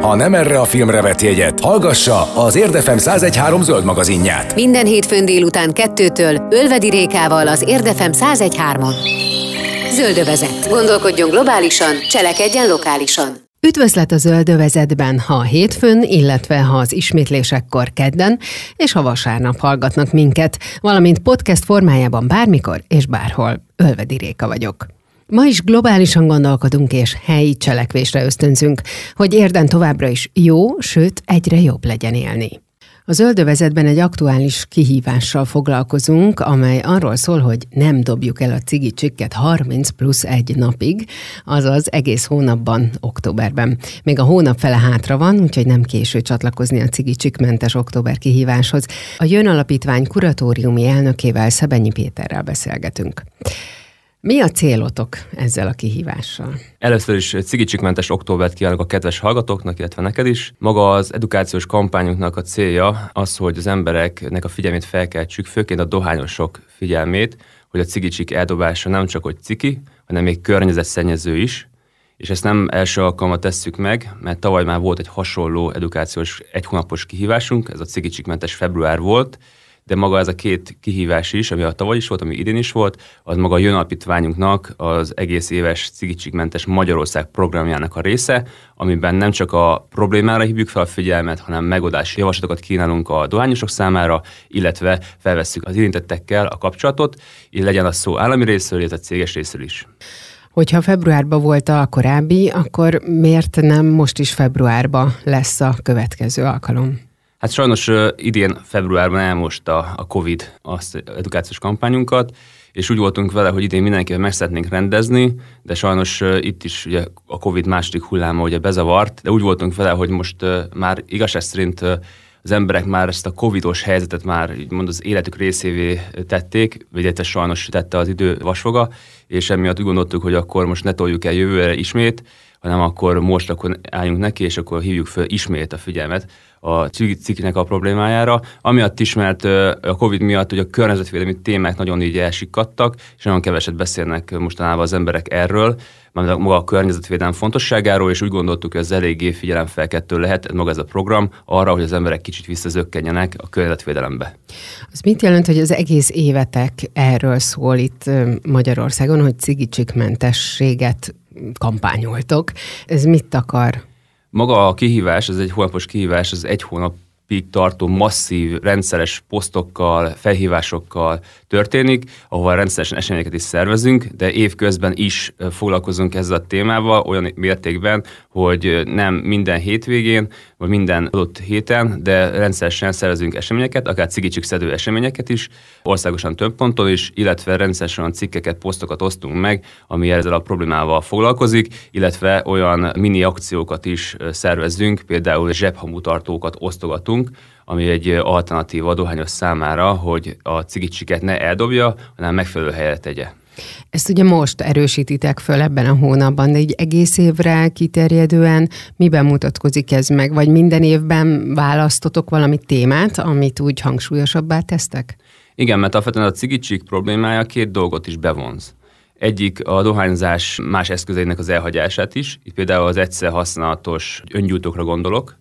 Ha nem erre a filmre vett jegyet, hallgassa az Érdefem 1013 zöld magazinját. Minden hétfőn délután kettőtől Ölvedi Rékával az Érdefem 1013-on. Zöldövezet. Gondolkodjon globálisan, cselekedjen lokálisan. Üdvözlet a zöldövezetben, ha hétfőn, illetve ha az ismétlésekkor kedden, és ha vasárnap hallgatnak minket, valamint podcast formájában bármikor és bárhol. Ölvedi Réka vagyok. Ma is globálisan gondolkodunk és helyi cselekvésre ösztönzünk, hogy érden továbbra is jó, sőt egyre jobb legyen élni. A zöldövezetben egy aktuális kihívással foglalkozunk, amely arról szól, hogy nem dobjuk el a cigi csikket 30 plusz egy napig, azaz egész hónapban, októberben. Még a hónap fele hátra van, úgyhogy nem késő csatlakozni a cigi csikmentes október kihíváshoz. A Jön Alapítvány kuratóriumi elnökével Szebenyi Péterrel beszélgetünk. Mi a célotok ezzel a kihívással? Először is cigicsikmentes októbert kívánok a kedves hallgatóknak, illetve neked is. Maga az edukációs kampányunknak a célja az, hogy az embereknek a figyelmét felkeltsük, főként a dohányosok figyelmét, hogy a cigicsik eldobása nem csak hogy ciki, hanem még környezetszennyező is, és ezt nem első alkalommal tesszük meg, mert tavaly már volt egy hasonló edukációs egy hónapos kihívásunk, ez a cigicsikmentes február volt, de maga ez a két kihívás is, ami a tavaly is volt, ami idén is volt, az maga a Jön Alapítványunknak az egész éves cigicsikmentes Magyarország programjának a része, amiben nem csak a problémára hívjuk fel a figyelmet, hanem megoldási javaslatokat kínálunk a dohányosok számára, illetve felvesszük az érintettekkel a kapcsolatot, így legyen a szó állami részről, illetve céges részről is. Hogyha februárban volt a korábbi, akkor miért nem most is februárban lesz a következő alkalom? Hát sajnos idén februárban elmosta a Covid az edukációs kampányunkat, és úgy voltunk vele, hogy idén mindenkivel meg szeretnénk rendezni, de sajnos itt is ugye a Covid második hulláma ugye bezavart, de úgy voltunk vele, hogy most már igazság szerint az emberek már ezt a covidos helyzetet már mond az életük részévé tették, vagy egyszer sajnos tette az idő vasfoga, és emiatt úgy gondoltuk, hogy akkor most ne toljuk el jövőre ismét, hanem akkor most akkor álljunk neki, és akkor hívjuk fel ismét a figyelmet a cikinek a problémájára. Amiatt is, mert a Covid miatt ugye a környezetvédelmi témák nagyon így elsikadtak, és nagyon keveset beszélnek mostanában az emberek erről, mert maga a környezetvédelem fontosságáról, és úgy gondoltuk, hogy ez eléggé figyelemfelkettő lehet maga ez a program arra, hogy az emberek kicsit visszazökkenjenek a környezetvédelembe. Az mit jelent, hogy az egész évetek erről szól itt Magyarországon, hogy cigicsikmentességet kampányoltok. Ez mit akar? Maga a kihívás, ez egy hónapos kihívás, ez egy hónap tartó masszív, rendszeres posztokkal, felhívásokkal történik, ahol rendszeresen eseményeket is szervezünk, de évközben is foglalkozunk ezzel a témával olyan mértékben, hogy nem minden hétvégén, vagy minden adott héten, de rendszeresen szervezünk eseményeket, akár cigicsik szedő eseményeket is, országosan több ponton is, illetve rendszeresen olyan cikkeket, posztokat osztunk meg, ami ezzel a problémával foglalkozik, illetve olyan mini akciókat is szervezünk, például zsebhamutartókat osztogatunk, ami egy alternatív dohányos számára, hogy a cigicsiket ne eldobja, hanem megfelelő helyre tegye. Ezt ugye most erősítitek föl ebben a hónapban, de egy egész évre kiterjedően miben mutatkozik ez meg? Vagy minden évben választotok valami témát, amit úgy hangsúlyosabbá tesztek? Igen, mert alapvetően a cigicsik problémája két dolgot is bevonz. Egyik a dohányzás más eszközeinek az elhagyását is, itt például az egyszer használatos öngyújtókra gondolok,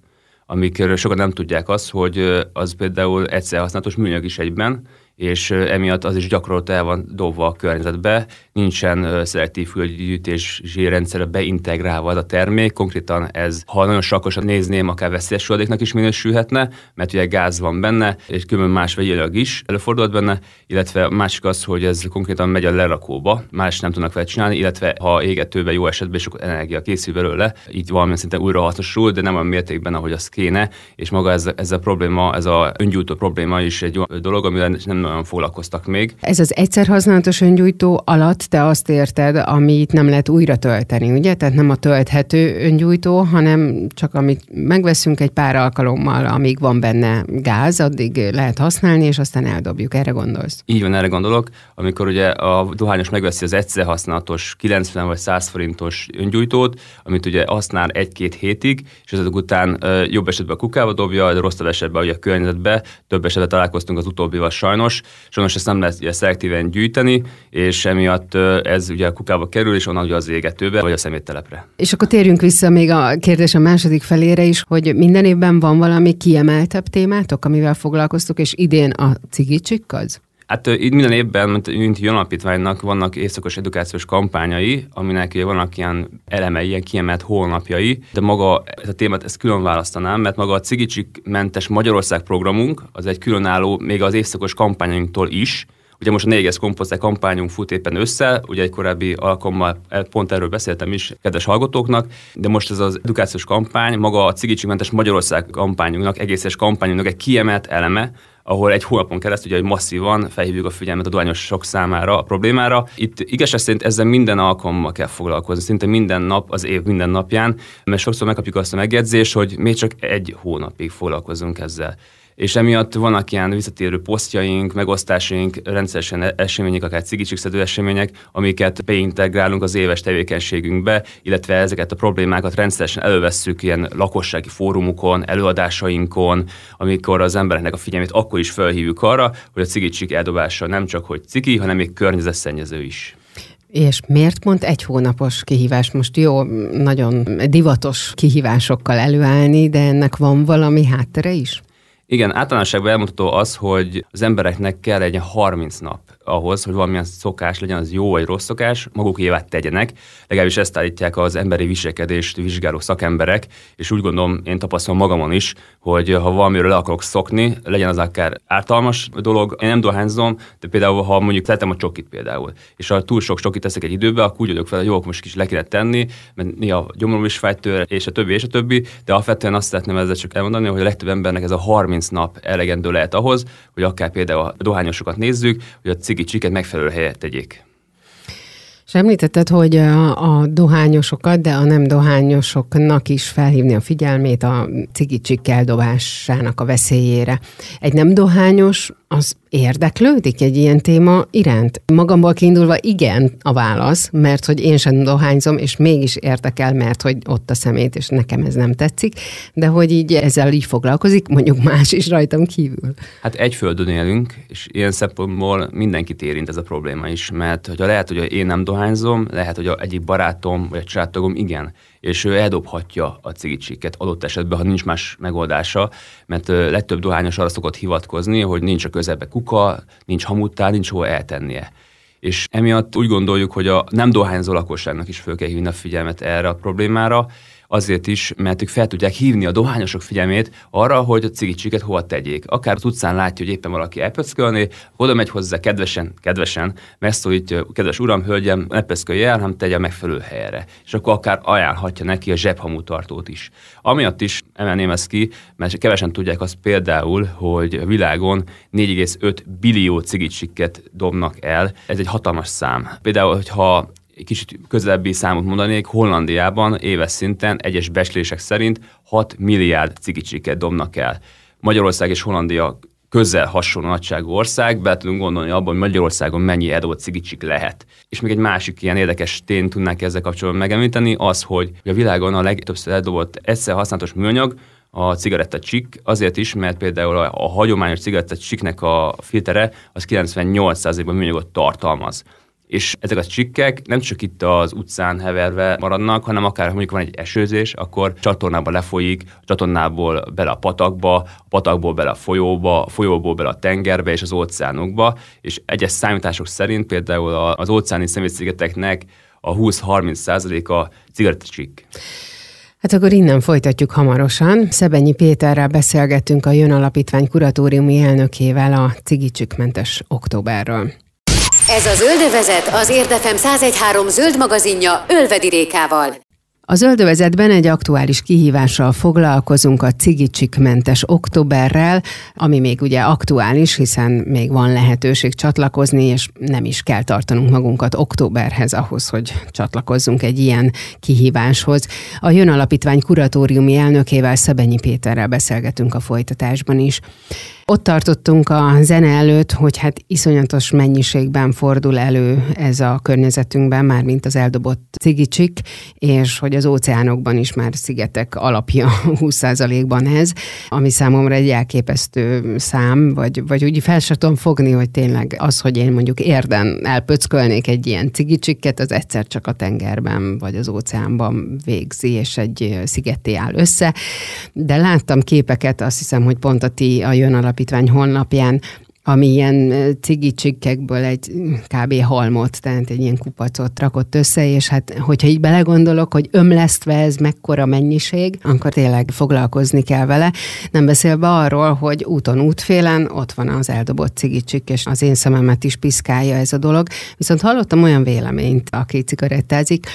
amikről sokan nem tudják azt, hogy az például egyszer használatos műanyag is egyben, és emiatt az is gyakorlatilag el van dobva a környezetbe, nincsen szelektív földgyűjtési rendszerre beintegrálva az a termék, konkrétan ez, ha nagyon sakosan nézném, akár veszélyes hulladéknak is minősülhetne, mert ugye gáz van benne, és különben más vegyileg is előfordulhat benne, illetve másik az, hogy ez konkrétan megy a lerakóba, más nem tudnak vele csinálni, illetve ha égetőben jó esetben sok energia készül belőle, így valamilyen szinten újra hasznosul, de nem a mértékben, ahogy az kéne, és maga ez, ez a probléma, ez a öngyújtó probléma is egy dolog, amivel nem olyan foglalkoztak még. Ez az egyszer használatos öngyújtó alatt te azt érted, amit nem lehet újra tölteni, ugye? Tehát nem a tölthető öngyújtó, hanem csak amit megveszünk egy pár alkalommal, amíg van benne gáz, addig lehet használni, és aztán eldobjuk. Erre gondolsz? Így van, erre gondolok. Amikor ugye a dohányos megveszi az egyszer használatos 90 vagy 100 forintos öngyújtót, amit ugye használ egy-két hétig, és ezek után jobb esetben a kukába dobja, de rosszabb esetben ugye a környezetbe, több esetben találkoztunk az utóbbival sajnos. Sajnos ezt nem lehet ugye szelektíven gyűjteni, és emiatt ez ugye a kukába kerül, és onnan ugye az égetőbe, vagy a szeméttelepre. És akkor térjünk vissza még a kérdés a második felére is, hogy minden évben van valami kiemeltebb témátok, amivel foglalkoztuk, és idén a cigicsikkaz? Hát így minden évben, mint, Jön Alapítványnak vannak éjszakos edukációs kampányai, aminek vannak ilyen elemei, ilyen kiemelt holnapjai, de maga ez a témát ezt külön választanám, mert maga a Cigicsik mentes Magyarország programunk, az egy különálló, még az éjszakos kampányunktól is, Ugye most a 4 komposzter kampányunk fut éppen össze, ugye egy korábbi alkalommal pont erről beszéltem is kedves hallgatóknak, de most ez az edukációs kampány, maga a Cigicsikmentes Magyarország kampányunknak, egészes kampányunknak egy kiemelt eleme, ahol egy hónapon keresztül ugye, hogy masszívan felhívjuk a figyelmet a dohányosok számára a problémára. Itt igazság szerint ezzel minden alkalommal kell foglalkozni, szinte minden nap, az év minden napján, mert sokszor megkapjuk azt a megjegyzést, hogy még csak egy hónapig foglalkozunk ezzel és emiatt vannak ilyen visszatérő posztjaink, megosztásaink, rendszeresen e- események, akár szedő események, amiket beintegrálunk az éves tevékenységünkbe, illetve ezeket a problémákat rendszeresen elővesszük ilyen lakossági fórumokon, előadásainkon, amikor az embereknek a figyelmét akkor is felhívjuk arra, hogy a cigicsik eldobása nem csak hogy ciki, hanem még környezetszennyező is. És miért pont egy hónapos kihívás? Most jó, nagyon divatos kihívásokkal előállni, de ennek van valami háttere is? Igen, általánosságban elmondható az, hogy az embereknek kell egy 30 nap ahhoz, hogy valamilyen szokás legyen, az jó vagy rossz szokás, magukévá tegyenek. Legalábbis ezt állítják az emberi viselkedést vizsgáló szakemberek, és úgy gondolom, én tapasztalom magamon is, hogy ha valamiről le akarok szokni, legyen az akár ártalmas dolog, én nem dohányzom, de például, ha mondjuk szeretem a csokit például, és ha túl sok csokit teszek egy időbe, akkor úgy vagyok fel, hogy jó, most kis le kéne tenni, mert néha gyomrom is fáj tőle, és a többi, és a többi, de alapvetően azt szeretném ezzel csak elmondani, hogy a legtöbb embernek ez a 30 nap elegendő lehet ahhoz, hogy akár például a dohányosokat nézzük, hogy a cigi csiket megfelelő helyet tegyék. És említetted, hogy a dohányosokat, de a nem dohányosoknak is felhívni a figyelmét a cigicsik eldobásának a veszélyére. Egy nem dohányos az érdeklődik egy ilyen téma iránt? Magamból kiindulva igen a válasz, mert hogy én sem dohányzom, és mégis érdekel, mert hogy ott a szemét, és nekem ez nem tetszik, de hogy így ezzel így foglalkozik, mondjuk más is rajtam kívül. Hát egy földön élünk, és ilyen szempontból mindenkit érint ez a probléma is, mert hogyha lehet, hogy én nem dohányzom, lehet, hogy egyik barátom vagy egy családtagom igen, és ő eldobhatja a cigicsiket adott esetben, ha nincs más megoldása, mert legtöbb dohányos arra szokott hivatkozni, hogy nincs a közelbe kuka, nincs hamutár, nincs hol eltennie. És emiatt úgy gondoljuk, hogy a nem dohányzó lakosságnak is föl kell hívni a figyelmet erre a problémára, azért is, mert ők fel tudják hívni a dohányosok figyelmét arra, hogy a cigicsiket hova tegyék. Akár az utcán látja, hogy éppen valaki elpöckölni, oda megy hozzá kedvesen, kedvesen, megszólítja, kedves uram, hölgyem, ne pöckölje el, hanem tegye a megfelelő helyre. És akkor akár ajánlhatja neki a zsebhamutartót is. Amiatt is emelném ezt ki, mert kevesen tudják azt például, hogy a világon 4,5 billió cigicsiket dobnak el. Ez egy hatalmas szám. Például, hogyha kicsit közelebbi számot mondanék, Hollandiában éves szinten egyes beslések szerint 6 milliárd cigicsiket dobnak el. Magyarország és Hollandia közel hasonló nagyságú ország, be tudunk gondolni abban, hogy Magyarországon mennyi eldobott cigicsik lehet. És még egy másik ilyen érdekes tény tudnánk ezzel kapcsolatban megemlíteni, az, hogy a világon a legtöbbször eldobott egyszer használatos műanyag, a cigarettacsik, azért is, mert például a, hagyományos cigarettacsiknek a filtere az 98%-ban műanyagot tartalmaz és ezek a csikkek nem csak itt az utcán heverve maradnak, hanem akár mondjuk van egy esőzés, akkor csatornába lefolyik, csatornából bele a patakba, a patakból bele a folyóba, a folyóból bele a tengerbe és az óceánokba, és egyes számítások szerint például az óceáni szemétszigeteknek a 20-30 százaléka cigarettacsik. Hát akkor innen folytatjuk hamarosan. Szebenyi Péterrel beszélgettünk a Jön Alapítvány kuratóriumi elnökével a cigicsükmentes októberről. Ez a Zöldövezet az Érdefem 1013 zöld magazinja Ölvedi Rékával. A zöldövezetben egy aktuális kihívással foglalkozunk a cigicsikmentes októberrel, ami még ugye aktuális, hiszen még van lehetőség csatlakozni, és nem is kell tartanunk magunkat októberhez ahhoz, hogy csatlakozzunk egy ilyen kihíváshoz. A Jön Alapítvány kuratóriumi elnökével Szebenyi Péterrel beszélgetünk a folytatásban is. Ott tartottunk a zene előtt, hogy hát iszonyatos mennyiségben fordul elő ez a környezetünkben, már mint az eldobott cigicsik, és hogy az óceánokban is már szigetek alapja 20%-ban ez, ami számomra egy elképesztő szám, vagy, vagy úgy fel sem tudom fogni, hogy tényleg az, hogy én mondjuk érden elpöckölnék egy ilyen cigicsikket, az egyszer csak a tengerben vagy az óceánban végzi, és egy szigeté áll össze. De láttam képeket, azt hiszem, hogy pont a ti a Jön Alapítvány honlapján, ami ilyen cigicsikkekből egy kb. halmot, tehát egy ilyen kupacot rakott össze, és hát hogyha így belegondolok, hogy ömlesztve ez mekkora mennyiség, akkor tényleg foglalkozni kell vele. Nem beszélve arról, hogy úton útfélen ott van az eldobott cigicsik, és az én szememet is piszkálja ez a dolog. Viszont hallottam olyan véleményt, aki cigarettázik,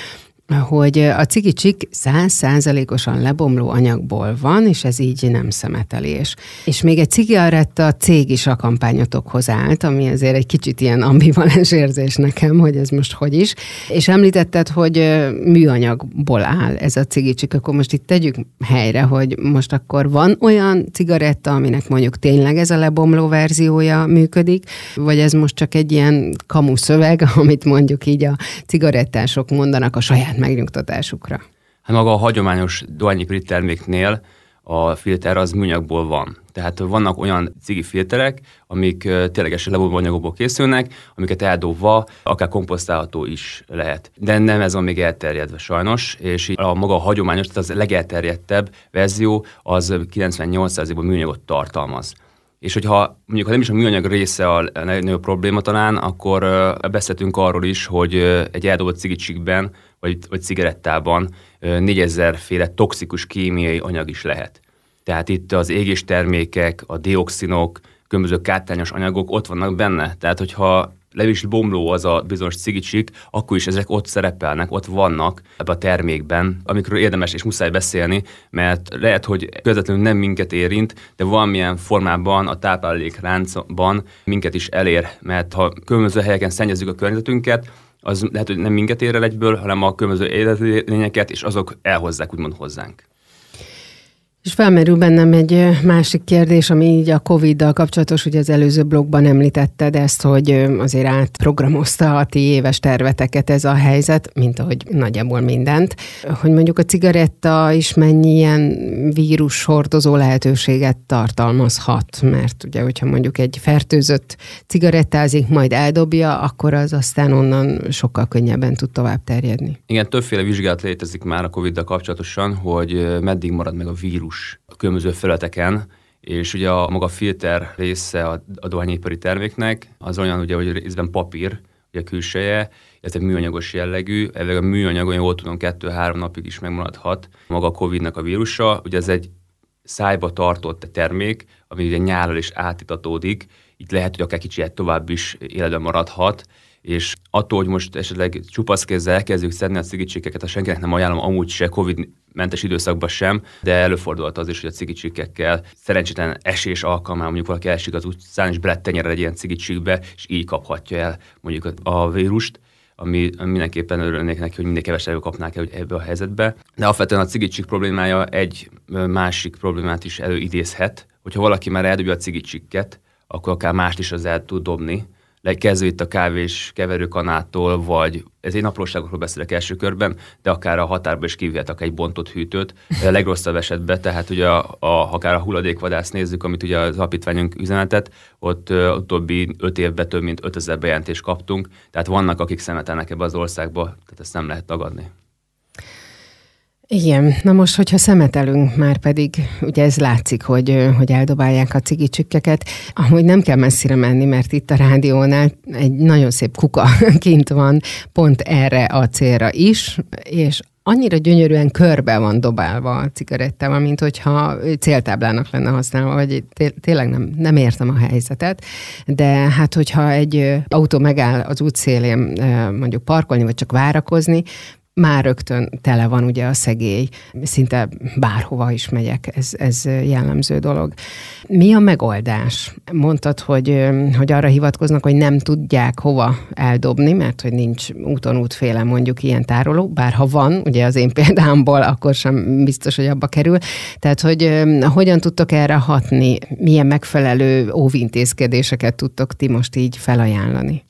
hogy a cigicsik százszázalékosan lebomló anyagból van, és ez így nem szemetelés. És még egy cigaretta cég is a kampányotokhoz állt, ami azért egy kicsit ilyen ambivalens érzés nekem, hogy ez most hogy is. És említetted, hogy műanyagból áll ez a cigicsik, akkor most itt tegyük helyre, hogy most akkor van olyan cigaretta, aminek mondjuk tényleg ez a lebomló verziója működik, vagy ez most csak egy ilyen kamu szöveg, amit mondjuk így a cigarettások mondanak a saját megnyugtatásukra? Hát maga a hagyományos dohányipari terméknél a filter az műanyagból van. Tehát vannak olyan cigi filterek, amik ténylegesen lebomló anyagokból készülnek, amiket eldobva akár komposztálható is lehet. De nem ez van még elterjedve sajnos, és a maga a hagyományos, tehát az legelterjedtebb verzió az 98%-ban műanyagot tartalmaz. És hogyha mondjuk, ha nem is a műanyag része a legnagyobb probléma talán, akkor beszéltünk arról is, hogy egy eldobott cigicsikben vagy, vagy cigarettában 4000 féle toxikus kémiai anyag is lehet. Tehát itt az égés termékek, a dioxinok, különböző kártányos anyagok ott vannak benne. Tehát, hogyha le is bomló az a bizonyos cigicsik, akkor is ezek ott szerepelnek, ott vannak ebben a termékben, amikről érdemes és muszáj beszélni, mert lehet, hogy közvetlenül nem minket érint, de valamilyen formában a táplálékláncban minket is elér, mert ha különböző helyeken szennyezzük a környezetünket, az lehet, hogy nem minket ér el egyből, hanem a különböző életlényeket, és azok elhozzák úgymond hozzánk. És felmerül bennem egy másik kérdés, ami így a Covid-dal kapcsolatos, ugye az előző blogban említetted ezt, hogy azért átprogramozta a ti éves terveteket ez a helyzet, mint ahogy nagyjából mindent, hogy mondjuk a cigaretta is mennyi ilyen vírus hordozó lehetőséget tartalmazhat, mert ugye, hogyha mondjuk egy fertőzött cigarettázik, majd eldobja, akkor az aztán onnan sokkal könnyebben tud tovább terjedni. Igen, többféle vizsgálat létezik már a Covid-dal kapcsolatosan, hogy meddig marad meg a vírus vírus a különböző felületeken, és ugye a maga filter része a, a dohányipari terméknek az olyan, ugye, hogy részben papír, ugye külseje, illetve műanyagos jellegű, ezek a műanyag olyan jól tudom, kettő-három napig is megmaradhat maga a Covid-nak a vírusa. Ugye ez egy szájba tartott termék, ami ugye nyállal is átitatódik, itt lehet, hogy akár kicsit tovább is életben maradhat, és attól, hogy most esetleg csupasz kézzel elkezdjük szedni a cigicsikeket, a senkinek nem ajánlom amúgy se Covid mentes időszakban sem, de előfordult az is, hogy a cigicsikekkel szerencsétlen esés alkalmával mondjuk valaki esik az utcán, és belettenyerel egy ilyen cigicsikbe, és így kaphatja el mondjuk a vírust ami mindenképpen örülnék neki, hogy minél kevesebb kapnák el ebbe a helyzetbe. De alapvetően a cigicsik problémája egy másik problémát is előidézhet, hogyha valaki már eldobja a cigicsikket, akkor akár mást is az el tud dobni, kezdve itt a kávés keverőkanától, vagy ez egy apróságokról beszélek első körben, de akár a határba is kivihetek egy bontott hűtőt. A legrosszabb esetben, tehát ugye a, a, akár a hulladékvadász nézzük, amit ugye az alapítványunk üzenetet, ott uh, utóbbi öt évben több mint 5000 bejelentést kaptunk, tehát vannak, akik szemetelnek ebbe az országba, tehát ezt nem lehet tagadni. Igen, na most, hogyha szemetelünk, már pedig ugye ez látszik, hogy, hogy eldobálják a cigicsükkeket, ahogy nem kell messzire menni, mert itt a rádiónál egy nagyon szép kuka kint van, pont erre a célra is, és annyira gyönyörűen körbe van dobálva a cigarettával, mint hogyha céltáblának lenne használva, vagy tényleg nem, nem értem a helyzetet, de hát hogyha egy autó megáll az útszélén mondjuk parkolni, vagy csak várakozni, már rögtön tele van ugye a szegély, szinte bárhova is megyek, ez, ez jellemző dolog. Mi a megoldás? Mondtad, hogy, hogy arra hivatkoznak, hogy nem tudják hova eldobni, mert hogy nincs úton útféle mondjuk ilyen tároló, bár ha van, ugye az én példámból, akkor sem biztos, hogy abba kerül. Tehát, hogy hogyan tudtok erre hatni, milyen megfelelő óvintézkedéseket tudtok ti most így felajánlani?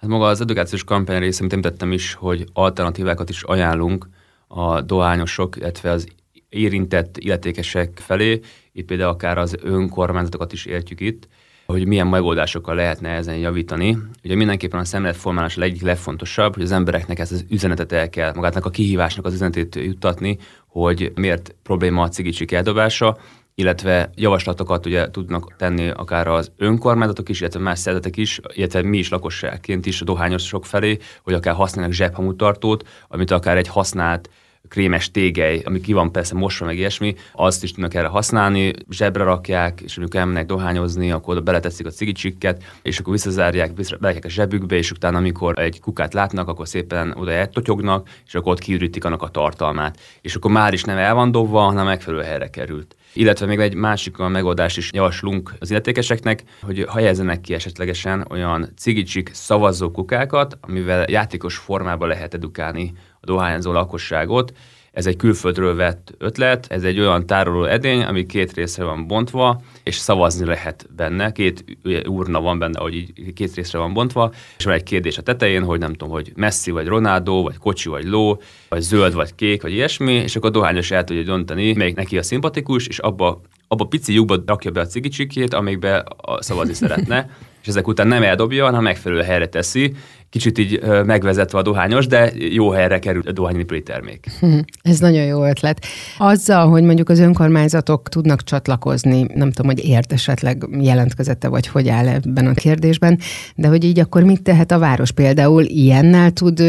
Hát maga az edukációs kampány része, amit említettem is, hogy alternatívákat is ajánlunk a dohányosok, illetve az érintett illetékesek felé, itt például akár az önkormányzatokat is értjük itt, hogy milyen megoldásokkal lehetne ezen javítani. Ugye mindenképpen a szemléletformálás a egyik legfontosabb, hogy az embereknek ezt az üzenetet el kell, magátnak a kihívásnak az üzenetét juttatni, hogy miért probléma a cigicsik eldobása, illetve javaslatokat ugye tudnak tenni akár az önkormányzatok is, illetve más szervezetek is, illetve mi is lakosságként is a dohányosok felé, hogy akár használnak zsebhamutartót, amit akár egy használt krémes tégely, ami ki van persze mosva, meg ilyesmi, azt is tudnak erre használni, zsebre rakják, és amikor elmennek dohányozni, akkor oda beleteszik a cigicsikket, és akkor visszazárják, berakják a zsebükbe, és utána, amikor egy kukát látnak, akkor szépen oda eltotyognak, és akkor ott kiürítik annak a tartalmát. És akkor már is nem el van dobva, hanem megfelelő helyre került. Illetve még egy másik olyan megoldást is javaslunk az illetékeseknek, hogy helyezzenek ki esetlegesen olyan cigicsik szavazó kukákat, amivel játékos formában lehet edukálni a dohányzó lakosságot, ez egy külföldről vett ötlet, ez egy olyan tároló edény, ami két részre van bontva, és szavazni lehet benne. Két urna van benne, hogy két részre van bontva, és van egy kérdés a tetején, hogy nem tudom, hogy Messi vagy Ronaldo, vagy kocsi vagy ló, vagy zöld vagy kék, vagy ilyesmi, és akkor a dohányos el tudja dönteni, melyik neki a szimpatikus, és abba abba pici lyukba rakja be a cigicsikét, amikbe szavazni szeretne, és ezek után nem eldobja, hanem megfelelő helyre teszi, kicsit így megvezetve a dohányos, de jó helyre kerül a dohányipari termék. Hm, ez nagyon jó ötlet. Azzal, hogy mondjuk az önkormányzatok tudnak csatlakozni, nem tudom, hogy ért esetleg jelentkezette, vagy hogy áll ebben a kérdésben, de hogy így akkor mit tehet a város? Például ilyennel tud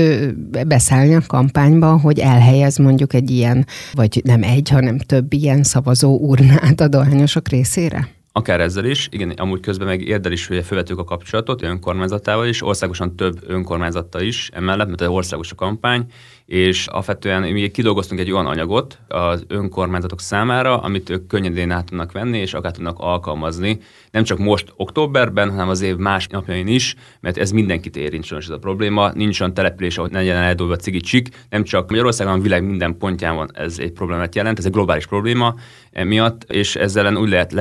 beszállni a kampányba, hogy elhelyez mondjuk egy ilyen, vagy nem egy, hanem több ilyen szavazó urnát a dohányosok részére? Akár ezzel is, igen, amúgy közben meg érdel is, hogy felvettük a kapcsolatot önkormányzatával is, országosan több önkormányzattal is emellett, mert az országos a kampány, és alapvetően mi kidolgoztunk egy olyan anyagot az önkormányzatok számára, amit ők könnyedén át tudnak venni, és akár tudnak alkalmazni, nem csak most októberben, hanem az év más napjain is, mert ez mindenkit érint ez a probléma. Nincs olyan település, ahol ne legyen eldobva a cigi csik, nem csak Magyarországon, a világ minden pontján van ez egy problémát jelent, ez egy globális probléma emiatt, és ezzel úgy lehet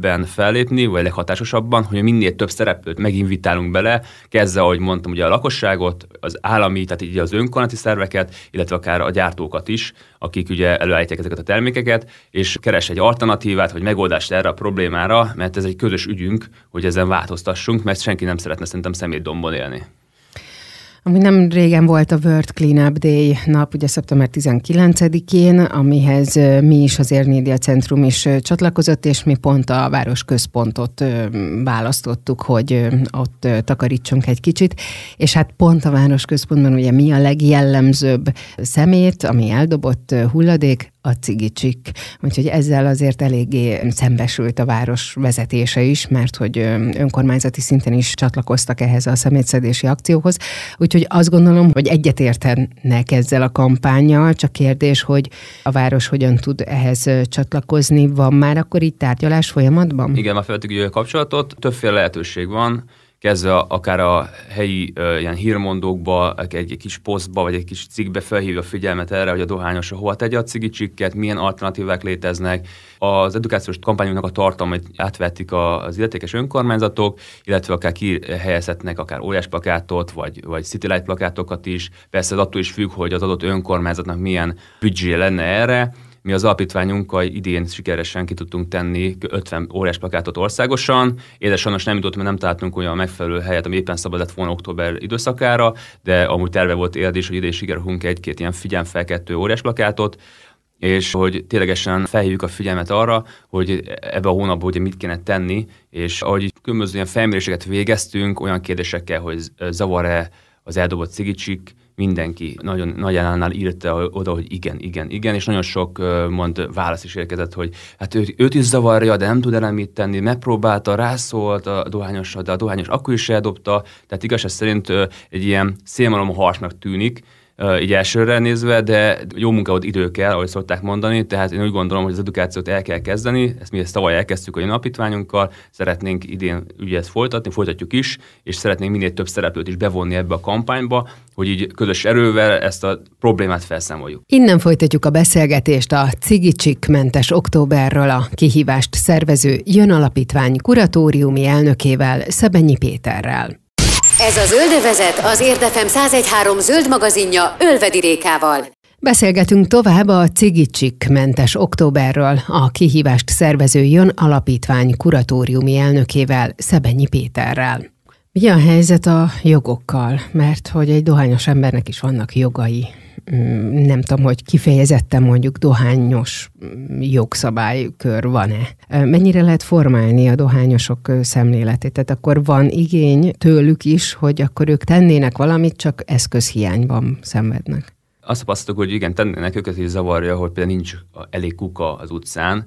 legegyszerűbben fellépni, vagy leghatásosabban, hogy minél több szereplőt meginvitálunk bele, kezdve, ahogy mondtam, ugye a lakosságot, az állami, tehát így az önkormányzati szerveket, illetve akár a gyártókat is, akik ugye előállítják ezeket a termékeket, és keres egy alternatívát, vagy megoldást erre a problémára, mert ez egy közös ügyünk, hogy ezen változtassunk, mert senki nem szeretne szerintem szemétdombon élni. Ami nem régen volt a World Cleanup Day nap, ugye szeptember 19-én, amihez mi is az Érmédia Centrum is csatlakozott, és mi pont a város központot választottuk, hogy ott takarítsunk egy kicsit, és hát pont a város központban ugye mi a legjellemzőbb szemét, ami eldobott hulladék, a cigicsik. Úgyhogy ezzel azért eléggé szembesült a város vezetése is, mert hogy önkormányzati szinten is csatlakoztak ehhez a szemétszedési akcióhoz. Úgyhogy azt gondolom, hogy egyetértenek ezzel a kampányjal, csak kérdés, hogy a város hogyan tud ehhez csatlakozni. Van már akkor itt tárgyalás folyamatban? Igen, már felvettük a kapcsolatot, többféle lehetőség van kezdve akár a helyi uh, ilyen hírmondókba, egy, egy kis posztba, vagy egy kis cikkbe felhívja a figyelmet erre, hogy a dohányos hova tegye a cigicsikket, milyen alternatívák léteznek. Az edukációs kampányunknak a tartalmait átvették az illetékes önkormányzatok, illetve akár kihelyezhetnek akár óriás plakátot, vagy, vagy City Light plakátokat is. Persze ez attól is függ, hogy az adott önkormányzatnak milyen büdzsé lenne erre, mi az alapítványunkkal idén sikeresen ki tudtunk tenni 50 óriás plakátot országosan. Édes sajnos nem jutott, mert nem találtunk olyan megfelelő helyet, ami éppen szabad lett volna október időszakára, de amúgy terve volt érd is, hogy idén sikerülünk egy-két ilyen figyelmfelkettő óriás plakátot, és hogy ténylegesen felhívjuk a figyelmet arra, hogy ebbe a hónapban ugye mit kéne tenni, és ahogy különböző ilyen felméréseket végeztünk, olyan kérdésekkel, hogy zavar-e az eldobott cigicsik, mindenki nagyon nagy állánál írta oda, hogy igen, igen, igen, és nagyon sok mond válasz is érkezett, hogy hát őt, őt is zavarja, de nem tud el mit tenni, megpróbálta, rászólt a dohányosra, de a dohányos akkor is eldobta, tehát igazság szerint egy ilyen szélmalom harcnak tűnik, így elsőre nézve, de jó munka ott idő kell, ahogy szokták mondani, tehát én úgy gondolom, hogy az edukációt el kell kezdeni, ezt mi ezt tavaly elkezdtük a alapítványunkkal, szeretnénk idén ugye ezt folytatni, folytatjuk is, és szeretnénk minél több szereplőt is bevonni ebbe a kampányba, hogy így közös erővel ezt a problémát felszámoljuk. Innen folytatjuk a beszélgetést a Cigicsik mentes októberről a kihívást szervező Jön Alapítvány kuratóriumi elnökével, Szebenyi Péterrel. Ez a Zöldövezet az Érdefem 1013 zöld magazinja Ölvedi Rékával. Beszélgetünk tovább a Cigicsik mentes októberről, a kihívást szervező Jön Alapítvány kuratóriumi elnökével, Szebenyi Péterrel. Mi a helyzet a jogokkal? Mert hogy egy dohányos embernek is vannak jogai. Nem tudom, hogy kifejezetten mondjuk dohányos jogszabálykör van-e. Mennyire lehet formálni a dohányosok szemléletét? Tehát akkor van igény tőlük is, hogy akkor ők tennének valamit, csak eszközhiányban szenvednek. Azt tapasztaltuk, hogy igen, tennének őket is zavarja, hogy például nincs elég kuka az utcán,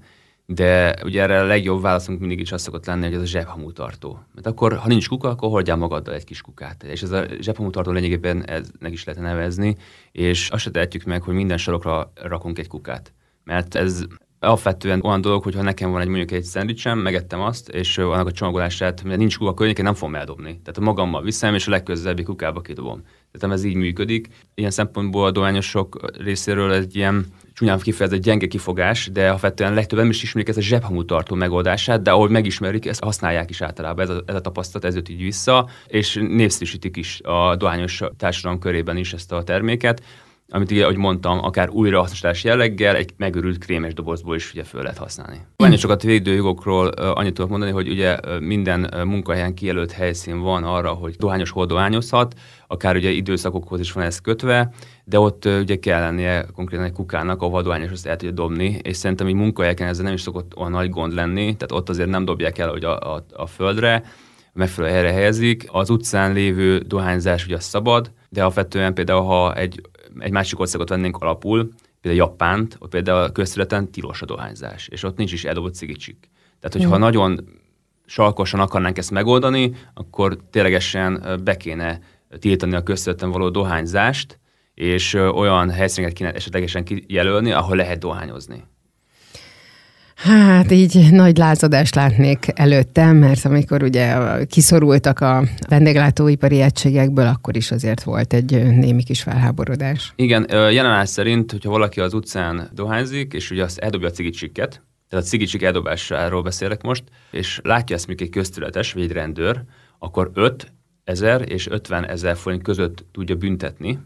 de ugye erre a legjobb válaszunk mindig is az szokott lenni, hogy ez a zsebhamutartó. Mert akkor, ha nincs kuka, akkor hordjál magaddal egy kis kukát. És ez a zsebhamutartó lényegében eznek is lehet nevezni, és azt se tehetjük meg, hogy minden sarokra rakunk egy kukát. Mert ez alapvetően olyan dolog, hogy ha nekem van egy mondjuk egy szendvicsem, megettem azt, és annak a csomagolását, mert nincs kuka környékén, nem fogom eldobni. Tehát magammal viszem, és a legközelebbi kukába kidobom. Tehát ez így működik. Ilyen szempontból a dohányosok részéről egy ilyen csúnyán kifejezett gyenge kifogás, de alapvetően legtöbben is ismerik ezt a zsebhamú tartó megoldását, de ahogy megismerik, ezt használják is általában, ez a, ez a tapasztalat, ez így vissza, és népszerűsítik is a dohányos társadalom körében is ezt a terméket amit ugye, ahogy mondtam, akár újrahasznosítás jelleggel egy megörült krémes dobozból is ugye föl lehet használni. Annyi sokat védőjogokról annyit tudok mondani, hogy ugye minden munkahelyen kijelölt helyszín van arra, hogy dohányos hol dohányozhat, akár ugye időszakokhoz is van ez kötve, de ott ugye kell lennie konkrétan egy kukának, ahol a dohányos azt el tudja dobni, és szerintem így munkahelyeken ez nem is szokott olyan nagy gond lenni, tehát ott azért nem dobják el hogy a, a, a földre, megfelelő helyre helyezik. Az utcán lévő dohányzás ugye szabad, de alapvetően például, ha egy egy másik országot vennénk alapul, például Japánt, ott például a közterületen tilos a dohányzás, és ott nincs is eldobott cigicsik. Tehát, hogyha mm. nagyon salkosan akarnánk ezt megoldani, akkor ténylegesen be kéne tiltani a közterületen való dohányzást, és olyan helyszíneket kéne esetlegesen kijelölni, ahol lehet dohányozni. Hát így nagy lázadást látnék előtte, mert amikor ugye kiszorultak a vendéglátóipari egységekből, akkor is azért volt egy némi kis felháborodás. Igen, jelenállás szerint, hogyha valaki az utcán dohányzik, és ugye azt eldobja a cigicsikket, tehát a cigicsik eldobásáról beszélek most, és látja ezt mondjuk egy köztületes, vagy egy rendőr, akkor 5 ezer és 50 ezer forint között tudja büntetni,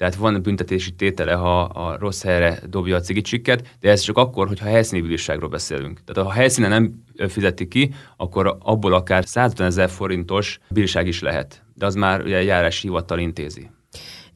tehát van büntetési tétele, ha a rossz helyre dobja a cigicsikket, de ez csak akkor, hogyha helyszíni bírságról beszélünk. Tehát ha a helyszínen nem fizeti ki, akkor abból akár 150 ezer forintos bírság is lehet. De az már ugye járási hivatal intézi.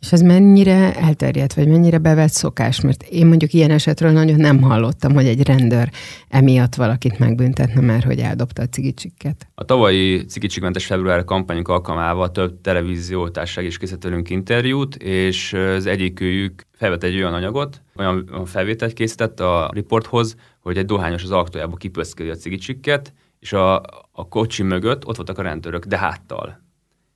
És ez mennyire elterjedt, vagy mennyire bevett szokás? Mert én mondjuk ilyen esetről nagyon nem hallottam, hogy egy rendőr emiatt valakit megbüntetne, mert hogy eldobta a cigicsikket. A tavalyi cigicsikmentes február kampányunk alkalmával több televíziótárság is készítettünk interjút, és az egyikőjük felvett egy olyan anyagot, olyan felvételt készített a riporthoz, hogy egy dohányos az aktójába kipöszködi a cigicsikket, és a, a kocsi mögött ott voltak a rendőrök, de háttal.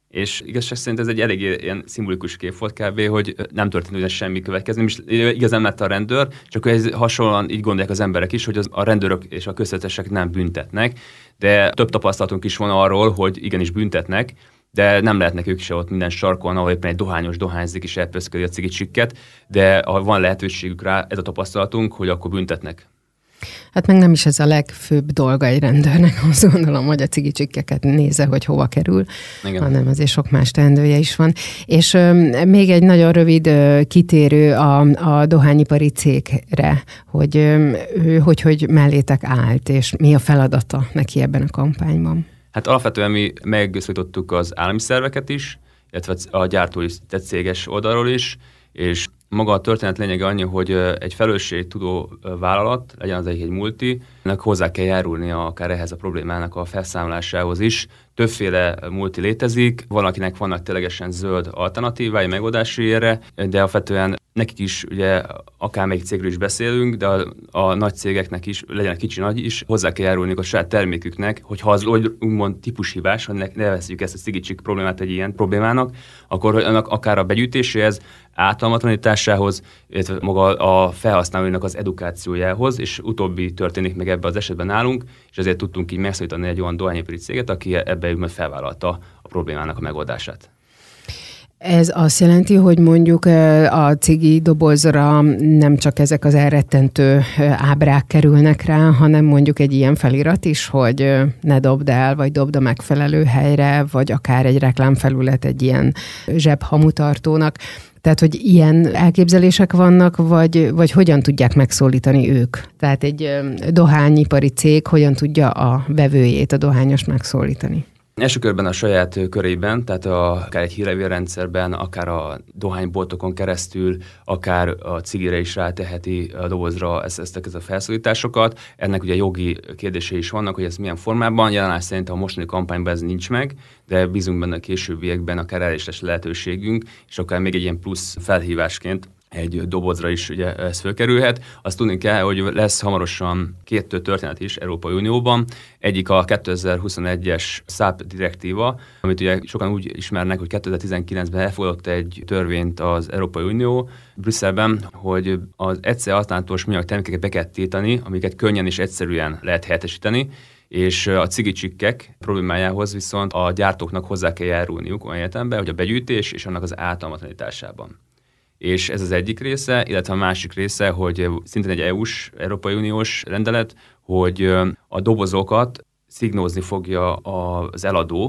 És igazság szerint ez egy elég ilyen szimbolikus kép volt kb., hogy nem történt ugye semmi következő, és igazán lett a rendőr, csak ez hasonlóan így gondolják az emberek is, hogy az, a rendőrök és a közvetesek nem büntetnek, de több tapasztalatunk is van arról, hogy igenis büntetnek, de nem lehetnek ők se ott minden sarkon, ahol éppen egy dohányos dohányzik és elpöszködi a cigicsikket, de ha van lehetőségük rá, ez a tapasztalatunk, hogy akkor büntetnek. Hát meg nem is ez a legfőbb dolga egy rendőrnek, azt gondolom, hogy a cigicsikkeket nézze, hogy hova kerül, Igen. hanem azért sok más teendője is van. És ö, még egy nagyon rövid ö, kitérő a, a dohányipari cégre, hogy, ö, hogy hogy mellétek állt, és mi a feladata neki ebben a kampányban. Hát alapvetően mi megszólítottuk az állami szerveket is, illetve a gyártói céges oldalról is, és maga a történet lényege annyi, hogy egy tudó vállalat, legyen az egy, egy multi, ennek hozzá kell járulnia akár ehhez a problémának a felszámolásához is, többféle multi létezik, valakinek vannak ténylegesen zöld alternatívái, megoldási erre, de alapvetően nekik is, ugye akármelyik cégről is beszélünk, de a, a nagy cégeknek is, legyen kicsi nagy is, hozzá kell járulni a saját terméküknek, hogyha az úgymond típushibás, hogy nevezzük ezt a szigicsik problémát egy ilyen problémának, akkor annak akár a begyűjtéséhez, áttalmatlanításához, illetve maga a felhasználóinak az edukációjához, és utóbbi történik meg ebbe az esetben nálunk, és ezért tudtunk így megszólítani egy olyan dohányipari céget, aki ebbe felvállalta a problémának a megoldását. Ez azt jelenti, hogy mondjuk a cigi dobozra nem csak ezek az elrettentő ábrák kerülnek rá, hanem mondjuk egy ilyen felirat is, hogy ne dobd el, vagy dobd a megfelelő helyre, vagy akár egy reklámfelület egy ilyen zsebhamutartónak. Tehát, hogy ilyen elképzelések vannak, vagy, vagy hogyan tudják megszólítani ők? Tehát egy dohányipari cég hogyan tudja a vevőjét, a dohányos megszólítani? Első körben a saját körében, tehát a, akár egy hírlevélrendszerben, akár a dohányboltokon keresztül, akár a cigire is ráteheti a dobozra ezt, ezt, ezt a felszólításokat. Ennek ugye jogi kérdései is vannak, hogy ez milyen formában. Jelenleg szerint a mostani kampányban ez nincs meg, de bízunk benne a későbbiekben akár el is lesz lehetőségünk, és akár még egy ilyen plusz felhívásként egy dobozra is ugye ez fölkerülhet. Azt tudni kell, hogy lesz hamarosan két történet is Európai Unióban. Egyik a 2021-es SAP direktíva, amit ugye sokan úgy ismernek, hogy 2019-ben elfogadott egy törvényt az Európai Unió Brüsszelben, hogy az egyszer alternatív műanyag termékeket be kell tiltani, amiket könnyen és egyszerűen lehet helyettesíteni, és a cigicsikkek problémájához viszont a gyártóknak hozzá kell járulniuk olyan értelemben, hogy a begyűjtés és annak az általmatlanításában és ez az egyik része, illetve a másik része, hogy szintén egy EU-s, Európai Uniós rendelet, hogy a dobozokat szignózni fogja az eladó,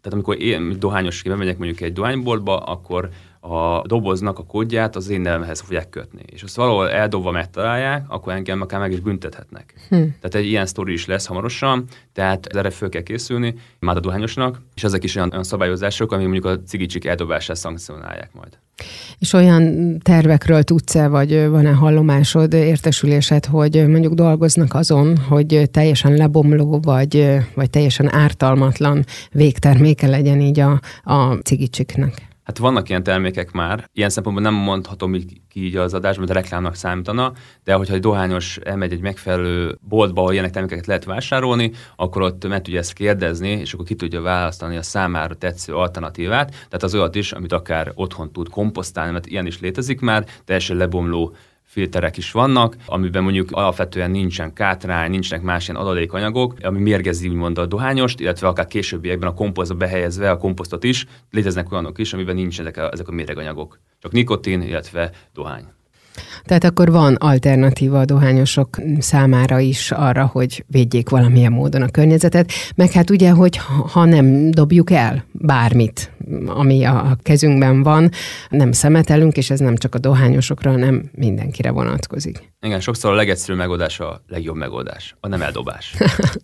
tehát amikor én dohányosként megyek mondjuk egy dohányboltba, akkor a doboznak a kódját az én nevemhez fogják kötni. És azt valahol eldobva megtalálják, akkor engem akár meg is büntethetnek. Hm. Tehát egy ilyen sztori is lesz hamarosan, tehát erre föl kell készülni, már a dohányosnak, és ezek is olyan, olyan szabályozások, ami mondjuk a cigicsik eldobását szankcionálják majd. És olyan tervekről tudsz-e, vagy van-e hallomásod, értesülésed, hogy mondjuk dolgoznak azon, hogy teljesen lebomló, vagy, vagy teljesen ártalmatlan végterméke legyen így a, a cigicsiknek? Hát vannak ilyen termékek már, ilyen szempontból nem mondhatom így, ki így az adásban, mert reklámnak számítana, de hogyha egy dohányos elmegy egy megfelelő boltba, ahol ilyenek termékeket lehet vásárolni, akkor ott meg tudja ezt kérdezni, és akkor ki tudja választani a számára tetsző alternatívát, tehát az olyat is, amit akár otthon tud komposztálni, mert ilyen is létezik már, teljesen lebomló filterek is vannak, amiben mondjuk alapvetően nincsen kátrány, nincsenek más ilyen adalékanyagok, ami mérgezi úgymond a dohányost, illetve akár későbbiekben a komposztba behelyezve a komposztot is, léteznek olyanok is, amiben nincsenek ezek a méreganyagok. Csak nikotin, illetve dohány. Tehát akkor van alternatíva a dohányosok számára is arra, hogy védjék valamilyen módon a környezetet, meg hát ugye, hogy ha nem dobjuk el bármit, ami a kezünkben van, nem szemetelünk, és ez nem csak a dohányosokra, hanem mindenkire vonatkozik. Igen, sokszor a legegyszerűbb megoldás a legjobb megoldás, a nem eldobás.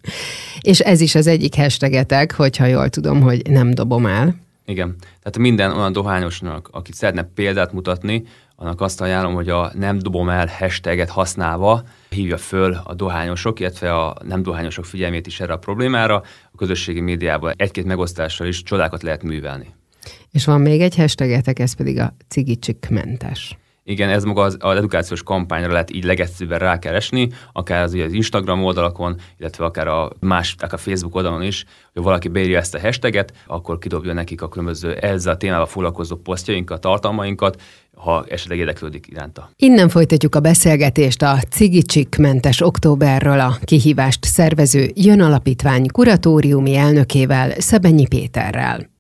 és ez is az egyik hashtagetek, hogyha jól tudom, hogy nem dobom el. Igen, tehát minden olyan dohányosnak, akit szeretne példát mutatni, annak azt ajánlom, hogy a nem dobom el hashtaget használva hívja föl a dohányosok, illetve a nem dohányosok figyelmét is erre a problémára. A közösségi médiában egy-két megosztással is csodákat lehet művelni. És van még egy hashtagetek, ez pedig a mentes. Igen, ez maga az, az edukációs kampányra lehet így legegyszerűbben rákeresni, akár az, az Instagram oldalakon, illetve akár a más, akár a Facebook oldalon is, hogy valaki beírja ezt a hashtaget, akkor kidobja nekik a különböző ezzel a témával foglalkozó posztjainkat, tartalmainkat, ha esetleg érdeklődik iránta. Innen folytatjuk a beszélgetést a Cigicsik mentes októberről a kihívást szervező Jön Alapítvány kuratóriumi elnökével, Szebenyi Péterrel.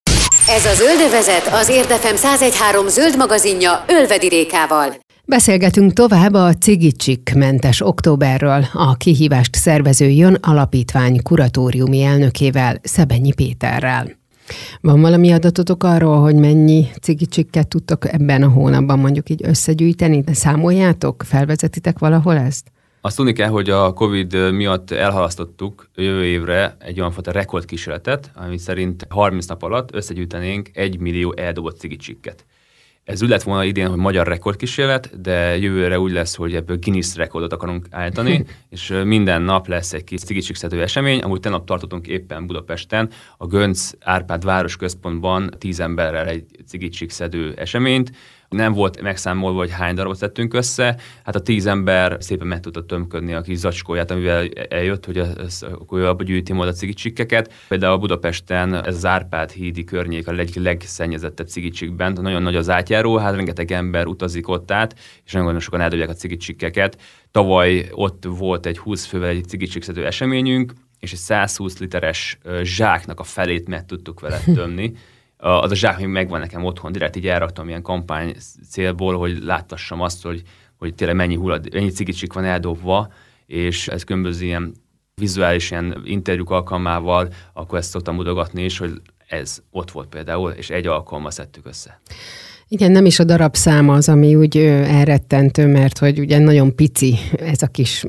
Ez a Zöldövezet az Érdefem 1013 zöld magazinja Ölvedi Rékával. Beszélgetünk tovább a Cigicsik mentes októberről, a kihívást szervező Jön Alapítvány kuratóriumi elnökével, Szebenyi Péterrel. Van valami adatotok arról, hogy mennyi cigicsikket tudtok ebben a hónapban mondjuk így összegyűjteni? Számoljátok? Felvezetitek valahol ezt? Azt tudni kell, hogy a COVID miatt elhalasztottuk jövő évre egy olyan fajta rekordkísérletet, ami szerint 30 nap alatt összegyűjtenénk egy millió eldobott cigicsikket. Ez úgy lett volna idén, hogy magyar rekordkísérlet, de jövőre úgy lesz, hogy ebből Guinness rekordot akarunk állítani, és minden nap lesz egy kis cigicsixedő esemény. Amúgy tegnap tartottunk éppen Budapesten a Gönc Árpád város központban tíz emberrel egy cigicsixedő eseményt, nem volt megszámolva, hogy hány darabot tettünk össze. Hát a tíz ember szépen meg tudta tömködni a kis zacskóját, amivel eljött, hogy az, akkor abba gyűjti majd a cigicsikkeket. Például a Budapesten ez az Árpád hídi környék a egyik legszennyezettebb cigicsikben. Nagyon nagy az átjáró, hát rengeteg ember utazik ott át, és nagyon sokan eldobják a cigicsikkeket. Tavaly ott volt egy 20 fővel egy cigicsikszedő eseményünk, és egy 120 literes zsáknak a felét meg tudtuk vele tömni az a zsák még megvan nekem otthon, direkt így elraktam ilyen kampány célból, hogy láttassam azt, hogy, hogy tényleg mennyi, hullad, mennyi cigicsik van eldobva, és ez különböző ilyen vizuális ilyen interjúk alkalmával, akkor ezt szoktam mutogatni is, hogy ez ott volt például, és egy alkalommal szedtük össze. Igen, nem is a darab száma az, ami úgy elrettentő, mert hogy ugye nagyon pici ez a kis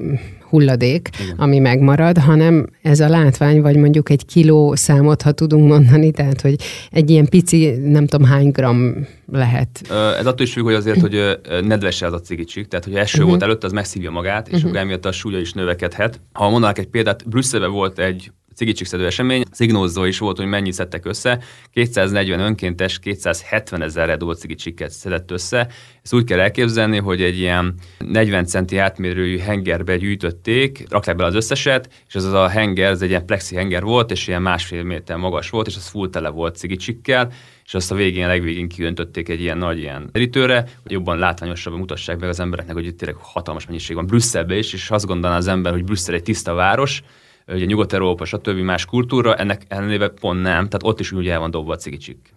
hulladék, Igen. ami megmarad, hanem ez a látvány, vagy mondjuk egy kiló számot, ha tudunk mondani, tehát hogy egy ilyen pici, nem tudom hány gram lehet. Ez attól is függ, hogy azért, hogy nedves az a cigicsik, tehát hogy eső uh-huh. volt előtt, az megszívja magát, és uh-huh. akkor emiatt a súlya is növekedhet. Ha mondanak egy példát, Brüsszelben volt egy cigicsik esemény. Szignózzó is volt, hogy mennyit szedtek össze. 240 önkéntes, 270 ezer redó cigicsiket szedett össze. Ezt úgy kell elképzelni, hogy egy ilyen 40 centi átmérőjű hengerbe gyűjtötték, rakták bele az összeset, és ez az a henger, ez egy ilyen plexi henger volt, és ilyen másfél méter magas volt, és az full tele volt cigicsikkel, és azt a végén, a legvégén kiöntötték egy ilyen nagy ilyen terítőre, hogy jobban látványosabban mutassák meg az embereknek, hogy itt tényleg hatalmas mennyiség van Brüsszelbe is, és azt gondolná az ember, hogy Brüsszel egy tiszta város, ugye Nyugat-Európa, stb. más kultúra, ennek ellenére pont nem, tehát ott is úgy el van dobva a cigicsik.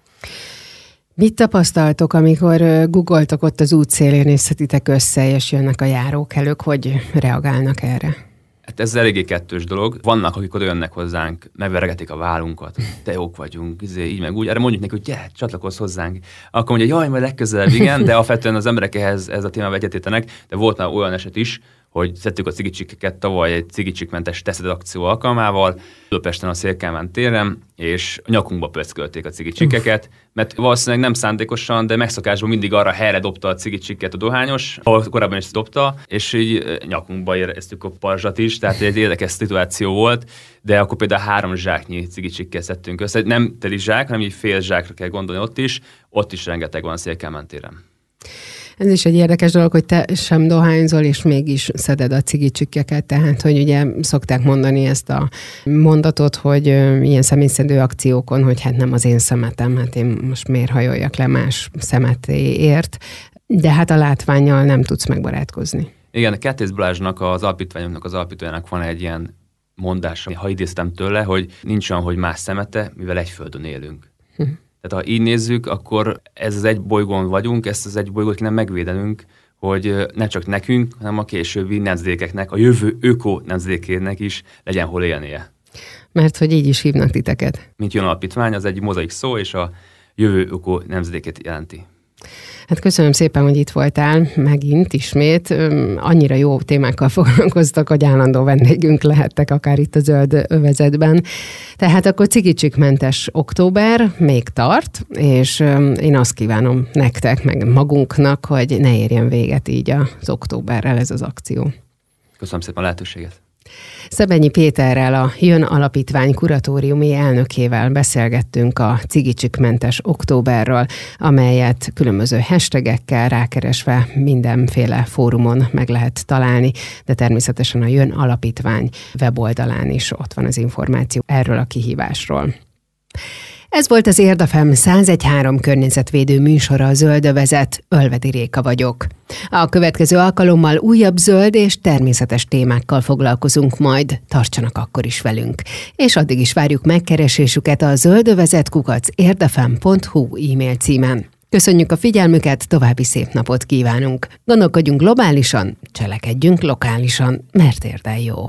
Mit tapasztaltok, amikor googoltok ott az útszélén, és szeditek össze, és jönnek a járókelők, hogy reagálnak erre? Hát ez eléggé kettős dolog. Vannak, akik oda jönnek hozzánk, megveregetik a vállunkat, te jók vagyunk, izé, így meg úgy. Erre mondjuk neki, hogy gyere, csatlakozz hozzánk. Akkor mondja, jaj, majd legközelebb, igen, de alapvetően az emberek ehhez, ez a témába egyetétenek, de volt már olyan eset is, hogy szedtük a cigicsikeket tavaly egy cigicsikmentes teszed akció alkalmával, Budapesten a Szélkámán téren, és nyakunkba pöckölték a cigicsikeket, mert valószínűleg nem szándékosan, de megszokásból mindig arra helyre dobta a cigicsiket a dohányos, ahol korábban is dobta, és így nyakunkba éreztük a parzsat is, tehát egy érdekes szituáció volt, de akkor például három zsáknyi cigicsikkel szedtünk össze, nem teli zsák, hanem így fél zsákra kell gondolni ott is, ott is rengeteg van a Szélkámán téren. Ez is egy érdekes dolog, hogy te sem dohányzol, és mégis szeded a cigicsükkeket, tehát, hogy ugye szokták mondani ezt a mondatot, hogy ilyen személyszedő akciókon, hogy hát nem az én szemetem, hát én most miért hajoljak le más szemetéért, de hát a látványjal nem tudsz megbarátkozni. Igen, a Kettész Balázsnak, az alapítványunknak, az alapítójának van egy ilyen mondás, ha idéztem tőle, hogy nincs olyan, hogy más szemete, mivel egy földön élünk. Hm. Tehát ha így nézzük, akkor ez az egy bolygón vagyunk, ezt az egy bolygót kéne megvédenünk, hogy ne csak nekünk, hanem a későbbi nemzedékeknek, a jövő öko nemzedékének is legyen hol élnie. Mert hogy így is hívnak titeket. Mint jön alapítvány, az egy mozaik szó, és a jövő öko nemzedéket jelenti. Hát köszönöm szépen, hogy itt voltál megint ismét. Annyira jó témákkal foglalkoztak, hogy állandó vendégünk lehettek akár itt a zöld övezetben. Tehát akkor cigicsikmentes október még tart, és én azt kívánom nektek, meg magunknak, hogy ne érjen véget így az októberrel ez az akció. Köszönöm szépen a lehetőséget. Szebenyi Péterrel, a Jön Alapítvány kuratóriumi elnökével beszélgettünk a cigicsikmentes októberről, amelyet különböző hashtagekkel rákeresve mindenféle fórumon meg lehet találni, de természetesen a Jön Alapítvány weboldalán is ott van az információ erről a kihívásról. Ez volt az Érdafem 1013 környezetvédő műsora a Zöldövezet, Ölvedi Réka vagyok. A következő alkalommal újabb zöld és természetes témákkal foglalkozunk majd, tartsanak akkor is velünk. És addig is várjuk megkeresésüket a zöldövezet kukac érdefem.hu e-mail címen. Köszönjük a figyelmüket, további szép napot kívánunk. Gondolkodjunk globálisan, cselekedjünk lokálisan, mert érdel jó.